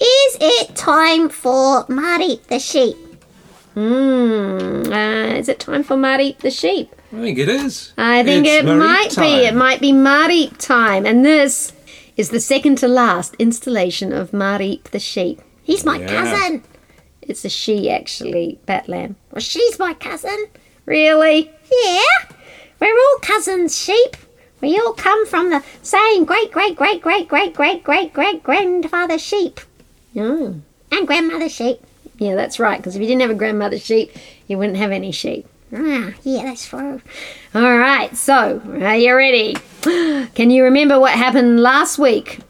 is it time for Marty the sheep? Hmm, uh, is it time for Marty the sheep? I think it is. I think It's it Marie might time. be. It might be Marty time, and this is the second to last installation of Marty the sheep. He's my Yeah. cousin. It's a she, actually, Batlam. Well, she's my cousin. Really? Yeah, we're all cousins, sheep. We all come from the same great, great, great, great, great, great, great, great grandfather sheep Oh. and grandmother sheep. Yeah, that's right, because if you didn't have a grandmother sheep, you wouldn't have any sheep. Ah, yeah, that's true. All right, so are you ready? Can you remember what happened last week?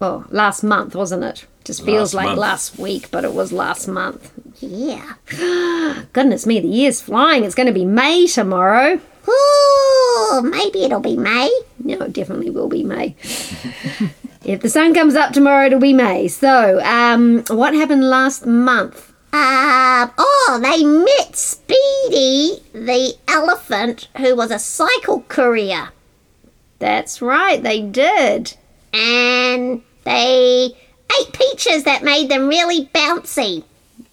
Oh, last month, wasn't it? Just feels Last like month. last week, but it was last month. Yeah. Goodness me, the year's flying. It's going to be May tomorrow. Ooh, maybe it'll be May. No, it definitely will be May. if the sun comes up tomorrow, it'll be May. So, um, what happened last month? Um, oh, they met Speedy, the elephant, who was a cycle courier. That's right, they did. and they ate peaches that made them really bouncy.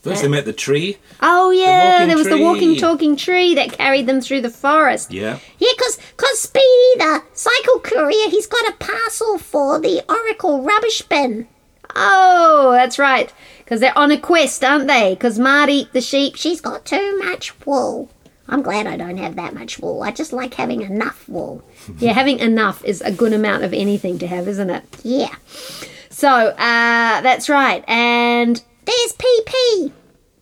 First, they met the tree. Oh yeah, walking there was the walking, talking tree that carried them through the forest. Yeah. Yeah, because cause Speedy, the cycle courier, he's got a parcel for the Oracle rubbish bin. Oh, that's right. Because they're on a quest, aren't they? Because Marty the sheep. She, She's got too much wool. I'm glad I don't have that much wool. I just like having enough wool. yeah, having enough is a good amount of anything to have, isn't it? Yeah. So, uh, that's right. And There's PP.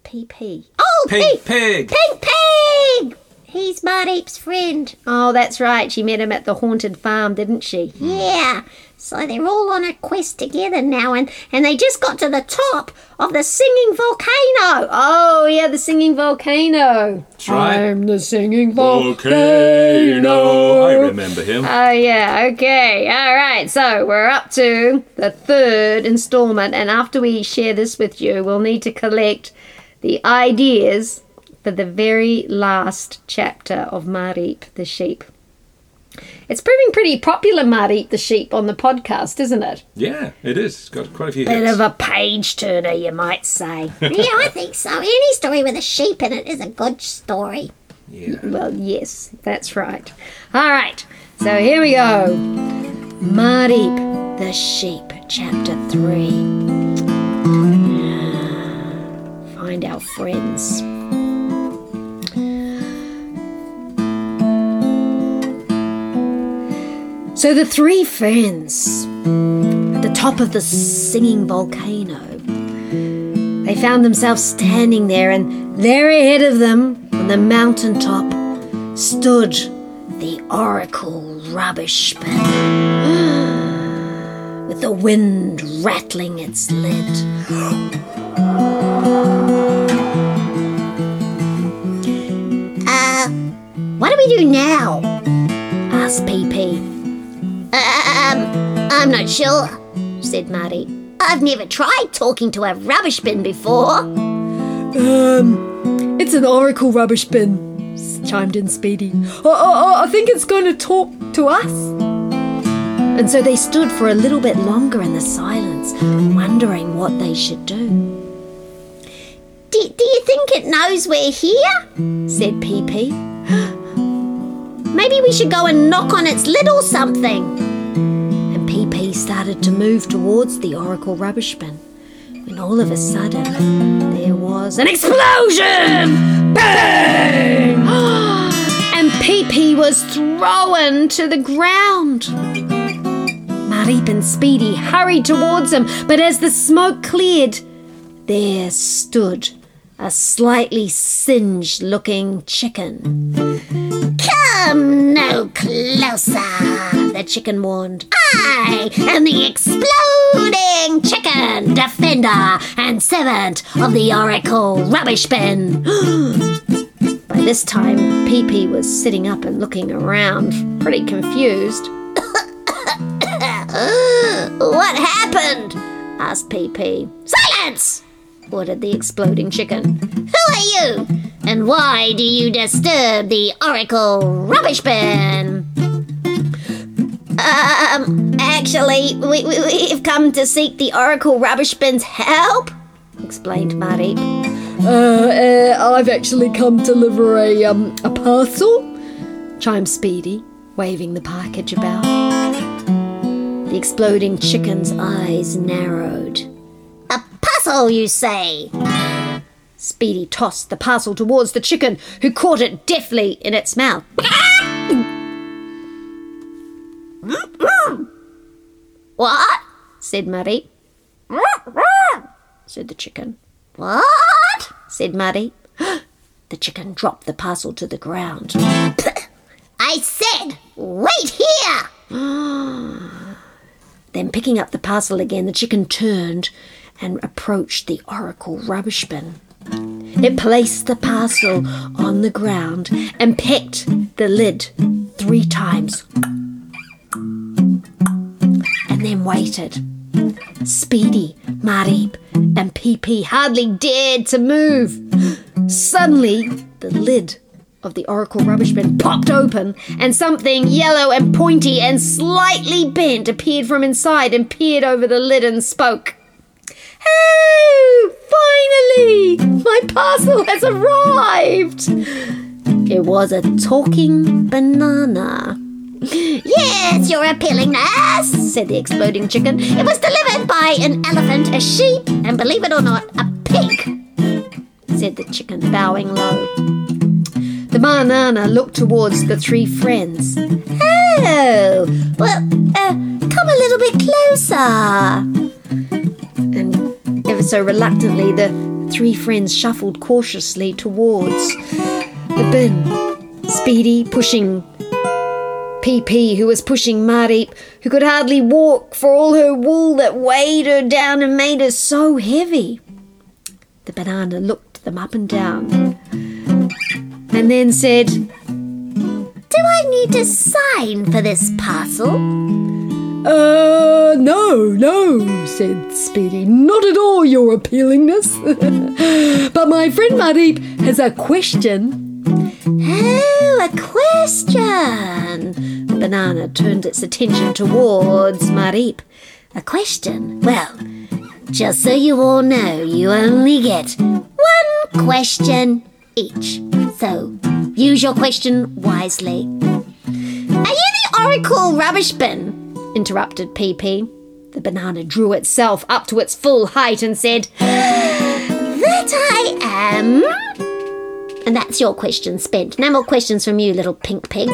PP. Oh, Pig, Pig. pig. Pig Pig! He's Mareep's friend. Oh, that's right. She met him at the haunted farm, didn't she? Hmm. Yeah. So they're all on a quest together now, and, and they just got to the top of the singing volcano. Oh, yeah, the singing volcano. That's right. I'm the singing Volcano. I remember him. Oh, yeah, okay. All right, so we're up to the third installment, and after we share this with you, we'll need to collect the ideas for the very last chapter of Mareep the Sheep. It's proving pretty popular, Mareep the Sheep, on the podcast, isn't it? Yeah, it is. It's got quite a few Bit hits. of a page turner, you might say. yeah, I think so. Any story with a sheep in it is a good story. Yeah. Well, yes, that's right. All right, so here we go. Mareep the Sheep, Chapter 3. Find our friends. So the three friends at the top of the singing volcano they found themselves standing there, and there ahead of them, on the mountaintop stood the Oracle rubbish bin. With the wind rattling its lid. Uh, what do we do now? asked PP, Um, I'm not sure. said Marty. I've never tried talking to a rubbish bin before. Um, it's an Oracle rubbish bin, chimed in Speedy. I, I, I think it's going to talk to us. And so they stood for a little bit longer in the silence, wondering what they should do. Do, do you think it knows we're here? Said PP. Maybe we should go and knock on its or something. And PP started to move towards the Oracle rubbish bin. When all of a sudden, there was an explosion! Bang! and PP was thrown to the ground. Mareep and Speedy hurried towards him, but as the smoke cleared, there stood a slightly singed looking chicken. No closer. The chicken warned. I am the exploding chicken, defender and servant of the Oracle rubbish bin. By this time, Pee Pee was sitting up and looking around, pretty confused. what happened? asked Pee Pee. Silence! Ordered the exploding chicken. Who are you? And why do you disturb the Oracle rubbish bin? Um, actually, we, we, we've come to seek the Oracle rubbish bin's help, explained Marty. Uh, uh, I've actually come to deliver a, um, a parcel, chimed Speedy, waving the package about. The exploding chicken's eyes narrowed. Puzzle, you say? Speedy tossed the parcel towards the chicken, who caught it deftly in its mouth. what? said Muddy. said the chicken. What? said Muddy. the chicken dropped the parcel to the ground. I said, wait here! Then, picking up the parcel again, the chicken turned and approached the oracle rubbish bin. It placed the parcel on the ground and pecked the lid three times. And then waited. Speedy, Mareep, and Pee hardly dared to move. Suddenly, the lid of the oracle rubbish bin popped open, and something yellow and pointy and slightly bent appeared from inside and peered over the lid and spoke. Oh, finally! My parcel has arrived! It was a talking banana. Yes, your appealingness, said the exploding chicken. It was delivered by an elephant, a sheep, and believe it or not, a pig, said the chicken, bowing low. The banana looked towards the three friends. Oh, well, uh, come a little bit closer. Ever so reluctantly, the three friends shuffled cautiously towards the bin. Speedy pushing Pee, who was pushing Mareep, who could hardly walk for all her wool that weighed her down and made her so heavy. The banana looked them up and down and then said, Do I need to sign for this parcel? Uh, no, no, said Speedy. Not at all, your appealingness. but my friend Mareep has a question. Oh, a question! Banana turned its attention towards Mareep. A question? Well, just so you all know, you only get one question each. So, use your question wisely. Are you the Oracle rubbish bin? Interrupted Pee. The banana drew itself up to its full height and said, That I am. And that's your question spent. No more questions from you, little pink pig.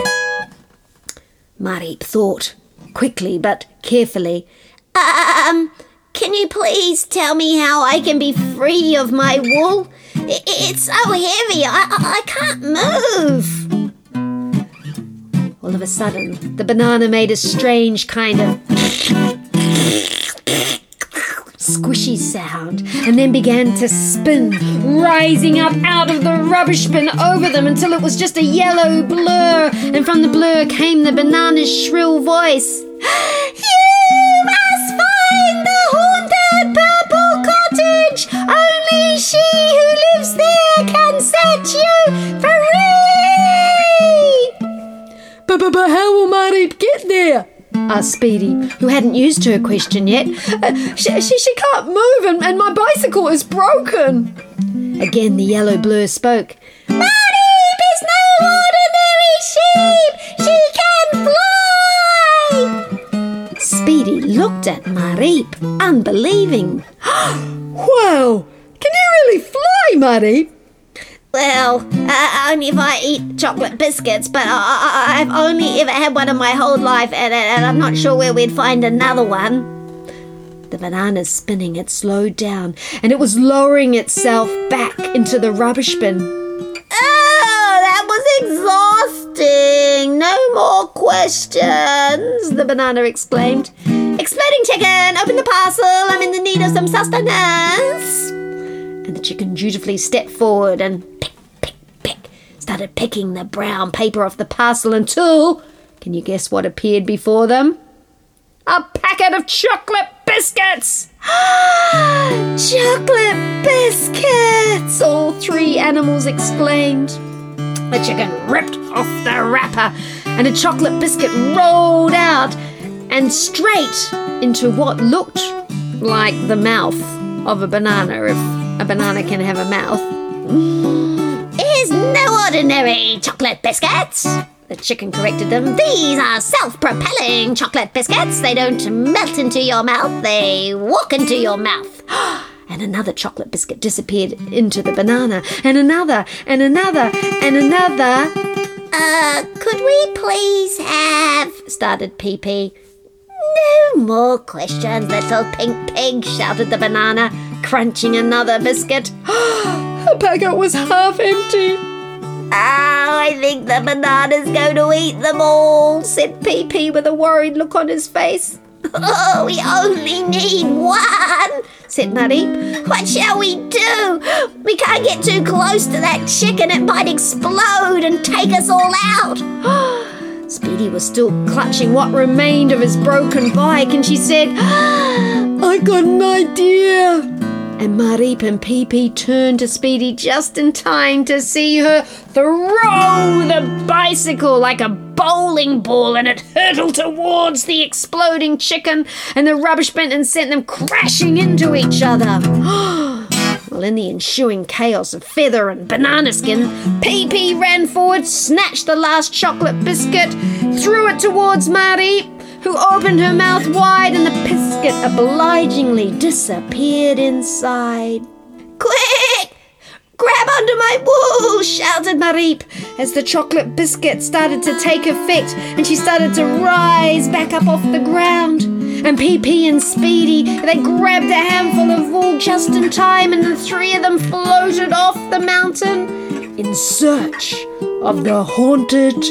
Mareep thought, quickly but carefully. Um, can you please tell me how I can be free of my wool? It's so heavy, I, I can't move. Of a sudden, the banana made a strange kind of squishy sound and then began to spin, rising up out of the rubbish bin over them until it was just a yellow blur, and from the blur came the banana's shrill voice. But, but, but how will Mareep get there? asked Speedy, who hadn't used her question yet. Uh, she, she, she can't move and, and my bicycle is broken. Again, the yellow blur spoke. Mareep is no ordinary sheep! She can fly! Speedy looked at Mareep, unbelieving. Wow! Can you really fly, Mareep? Well, uh, only if I eat chocolate biscuits, but I, I've only ever had one in my whole life, and, and I'm not sure where we'd find another one. The banana's spinning, it slowed down, and it was lowering itself back into the rubbish bin. Oh, that was insulting. No more questions, the banana exclaimed. Exploding chicken, open the parcel. I'm in the need of some sustenance. And the chicken dutifully stepped forward and started picking the brown paper off the parcel until, can you guess what appeared before them? A packet of chocolate biscuits! chocolate biscuits! All three animals exclaimed. The chicken ripped off the wrapper, and a chocolate biscuit rolled out and straight into what looked like the mouth of a banana, if a banana can have a mouth. Is no ordinary chocolate biscuits. The chicken corrected them. These are self propelling chocolate biscuits. They don't melt into your mouth, they walk into your mouth. And another chocolate biscuit disappeared into the banana, and another, and another, and another. Uh, could we please have. started Pee Pee. No more questions, little pink pig, shouted the banana, crunching another biscuit. The packet was half empty. Oh, I think the banana's going to eat them all, said Pee Pee with a worried look on his face. Oh, we only need one, said Muddy. What shall we do? We can't get too close to that chicken, it might explode and take us all out. Speedy was still clutching what remained of his broken bike, and she said, I got an idea. And Mareep and Pee Pee turned to Speedy just in time to see her throw the bicycle like a bowling ball and it hurtled towards the exploding chicken and the rubbish bin and sent them crashing into each other. Well, in the ensuing chaos of feather and banana skin, Pee Pee ran forward, snatched the last chocolate biscuit, threw it towards Mareep, who opened her mouth wide, and the biscuit obligingly disappeared inside. Quick! Grab under my wool! shouted Mareep as the chocolate biscuit started to take effect and she started to rise back up off the ground. And Pee and Speedy, they grabbed a handful of wool just in time and the three of them floated off the mountain in search of the haunted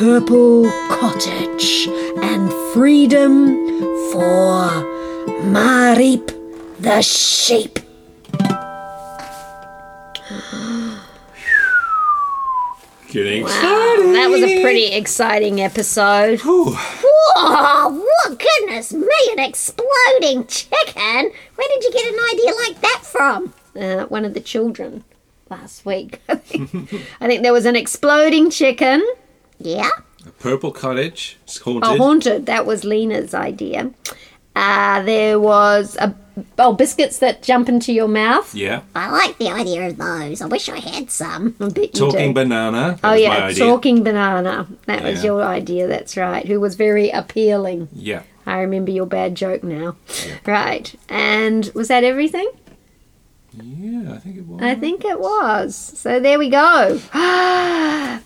purple cottage and freedom for Mareep the sheep. Getting That was a pretty exciting episode. Whoa, what goodness me, an exploding chicken! Where did you get an idea like that from? Uh, one of the children last week. I think there was an exploding chicken. Yeah? a purple cottage. It's haunted. Oh, haunted. That was Lena's idea. Uh, there was a oh biscuits that jump into your mouth. yeah. I like the idea of those. I wish I had some. I bet you Talking do. banana. That Oh was my yeah, idea. talking banana. That was Yeah. your idea. That's right. Who was very appealing. Yeah. I remember your bad joke now. Right. And was that everything? Yeah, I think it was. I think it was. So there we go.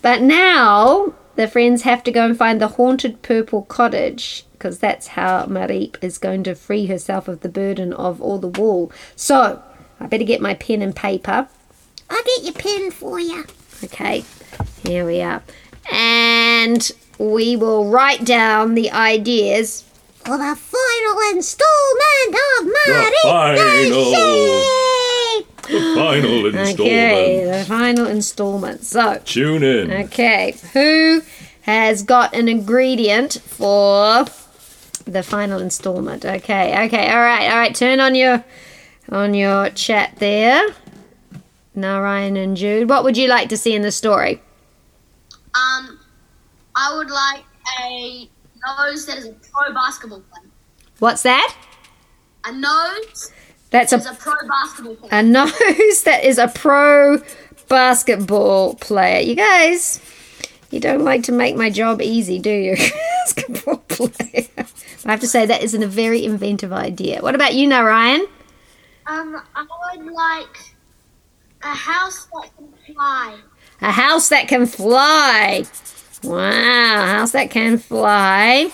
but now the friends have to go and find the haunted purple cottage because that's how Mareep is going to free herself of the burden of all the wool. So I better get my pen and paper. I'll get your pen for you. Okay, here we are. And we will write down the ideas. For the final installment of my final. The final installment. Okay, the final installment. So, Tune in. Okay, who has got an ingredient for the final installment? Okay, okay, all right, all right. Turn on your on your chat there. Now Ryan and Jude, what would you like to see in the story? Um, I would like a nose that is a pro basketball player. What's that? A nose That's a a pro basketball player. a nose that is a pro basketball player. You guys, you don't like to make my job easy, do you? basketball player. I have to say that isn't a very inventive idea. What about you, Narayan? Um, I would like a house that can fly. A house that can fly. Wow, a house that can fly.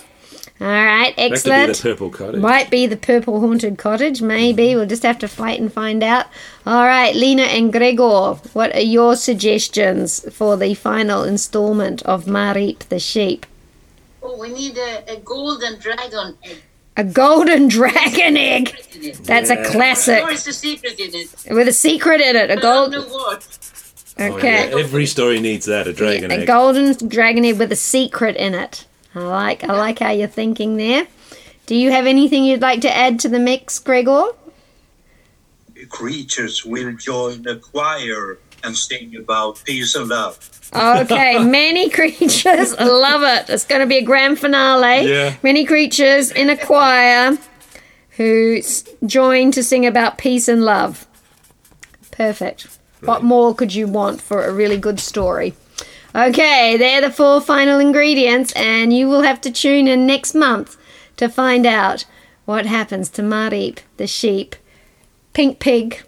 All right, That could be excellent. the purple cottage. Might be the purple haunted cottage, maybe. Mm-hmm. We'll just have to fight and find out. All right, Lena and Gregor, what are your suggestions for the final installment of Mareep the sheep? Oh, we need a, a golden dragon egg. A golden dragon egg. in it. That's a classic Or is the secret in it? with a secret in it. A I don't gold. know what. Oh, Okay. yeah, Every story needs that, a dragon a egg. A golden dragon egg with a secret in it. I like. I like how you're thinking there. Do you have anything you'd like to add to the mix, Gregor? creatures will join a choir and sing about peace and love. Okay, many creatures. I love it. It's going to be a grand finale. Yeah. Many creatures in a choir who join to sing about peace and love. Perfect. What more could you want for a really good story? Okay, they're the four final ingredients, and you will have to tune in next month to find out what happens to Mareep, the sheep, Pink Pig,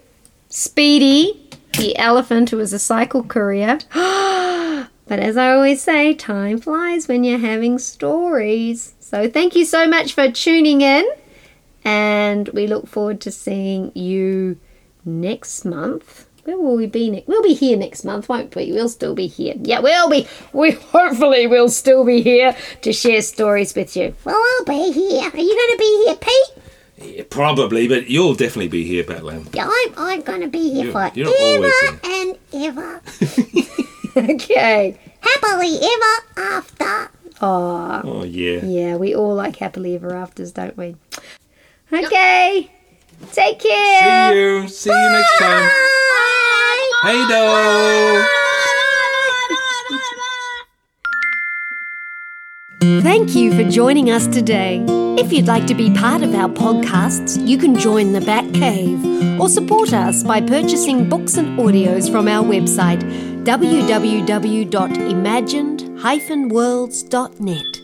Speedy, the elephant who is a cycle courier. but as I always say, time flies when you're having stories. So thank you so much for tuning in, and we look forward to seeing you next month. Where will we be next? We'll be here next month, won't we? We'll still be here. Yeah, we'll be. We hopefully will still be here to share stories with you. Well, I'll be here. Are you going to be here, Pete? Yeah, Probably, but you'll definitely be here, Batlam. Yeah, I'm, I'm going to be here You're- forever you're always and ever. Okay. Happily ever after. Aw. Oh, yeah. Yeah, we all like happily ever afters, don't we? Okay. Take care. See you. See you next time. Hey, do. Thank you for joining us today. If you'd like to be part of our podcasts, you can join the Batt Cave or support us by purchasing books and audios from our website www.imagined-worlds.net.